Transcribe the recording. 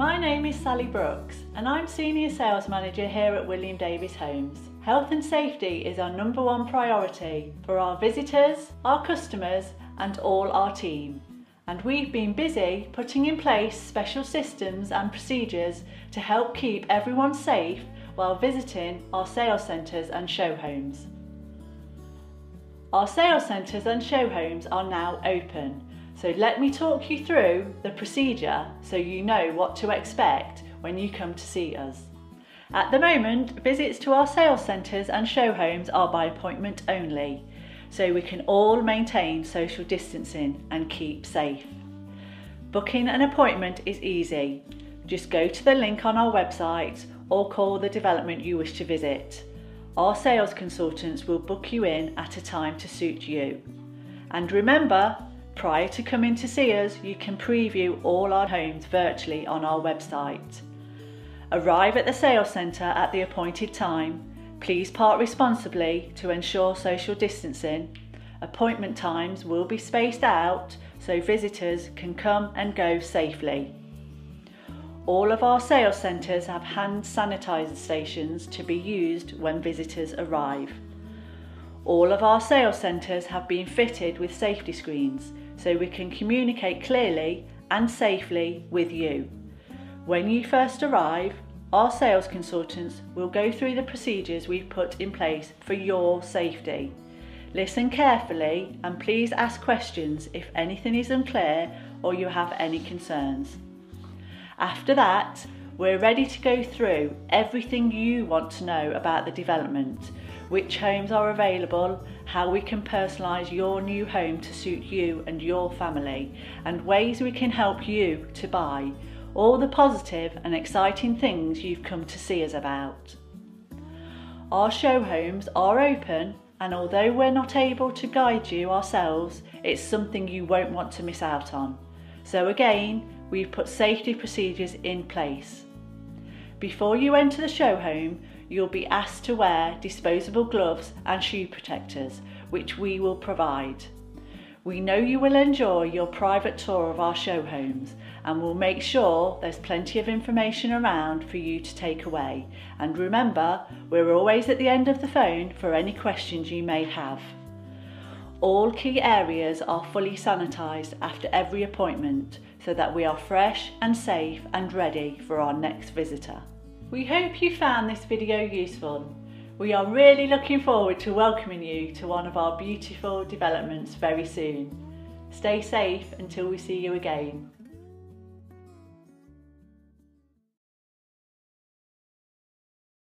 my name is Sally Brooks and I'm Senior Sales Manager here at William Davis Homes. Health and safety is our number one priority for our visitors, our customers and all our team. And we've been busy putting in place special systems and procedures to help keep everyone safe while visiting our sales centres and show homes. Our sales centres and show homes are now open, so let me talk you through the procedure so you know what to expect when you come to see us. At the moment, visits to our sales centres and show homes are by appointment only, so we can all maintain social distancing and keep safe. Booking an appointment is easy. Just go to the link on our website or call the development you wish to visit. Our sales consultants will book you in at a time to suit you. And remember, prior to coming to see us, you can preview all our homes virtually on our website. Arrive at the sales centre at the appointed time. Please park responsibly to ensure social distancing. Appointment times will be spaced out so visitors can come and go safely. All of our sales centres have hand sanitiser stations to be used when visitors arrive. All of our sales centres have been fitted with safety screens so we can communicate clearly and safely with you. When you first arrive, our sales consultants will go through the procedures we've put in place for your safety. Listen carefully and please ask questions if anything is unclear or you have any concerns. After that, we're ready to go through everything you want to know about the development, which homes are available, how we can personalise your new home to suit you and your family, and ways we can help you to buy, all the positive and exciting things you've come to see us about. Our show homes are open and although we're not able to guide you ourselves, it's something you won't want to miss out on. So again, we've put safety procedures in place. Before you enter the show home, you'll be asked to wear disposable gloves and shoe protectors, which we will provide. We know you will enjoy your private tour of our show homes and we'll make sure there's plenty of information around for you to take away. And remember, we're always at the end of the phone for any questions you may have. All key areas are fully sanitised after every appointment so that we are fresh and safe and ready for our next visitor. We hope you found this video useful. We are really looking forward to welcoming you to one of our beautiful developments very soon. Stay safe until we see you again.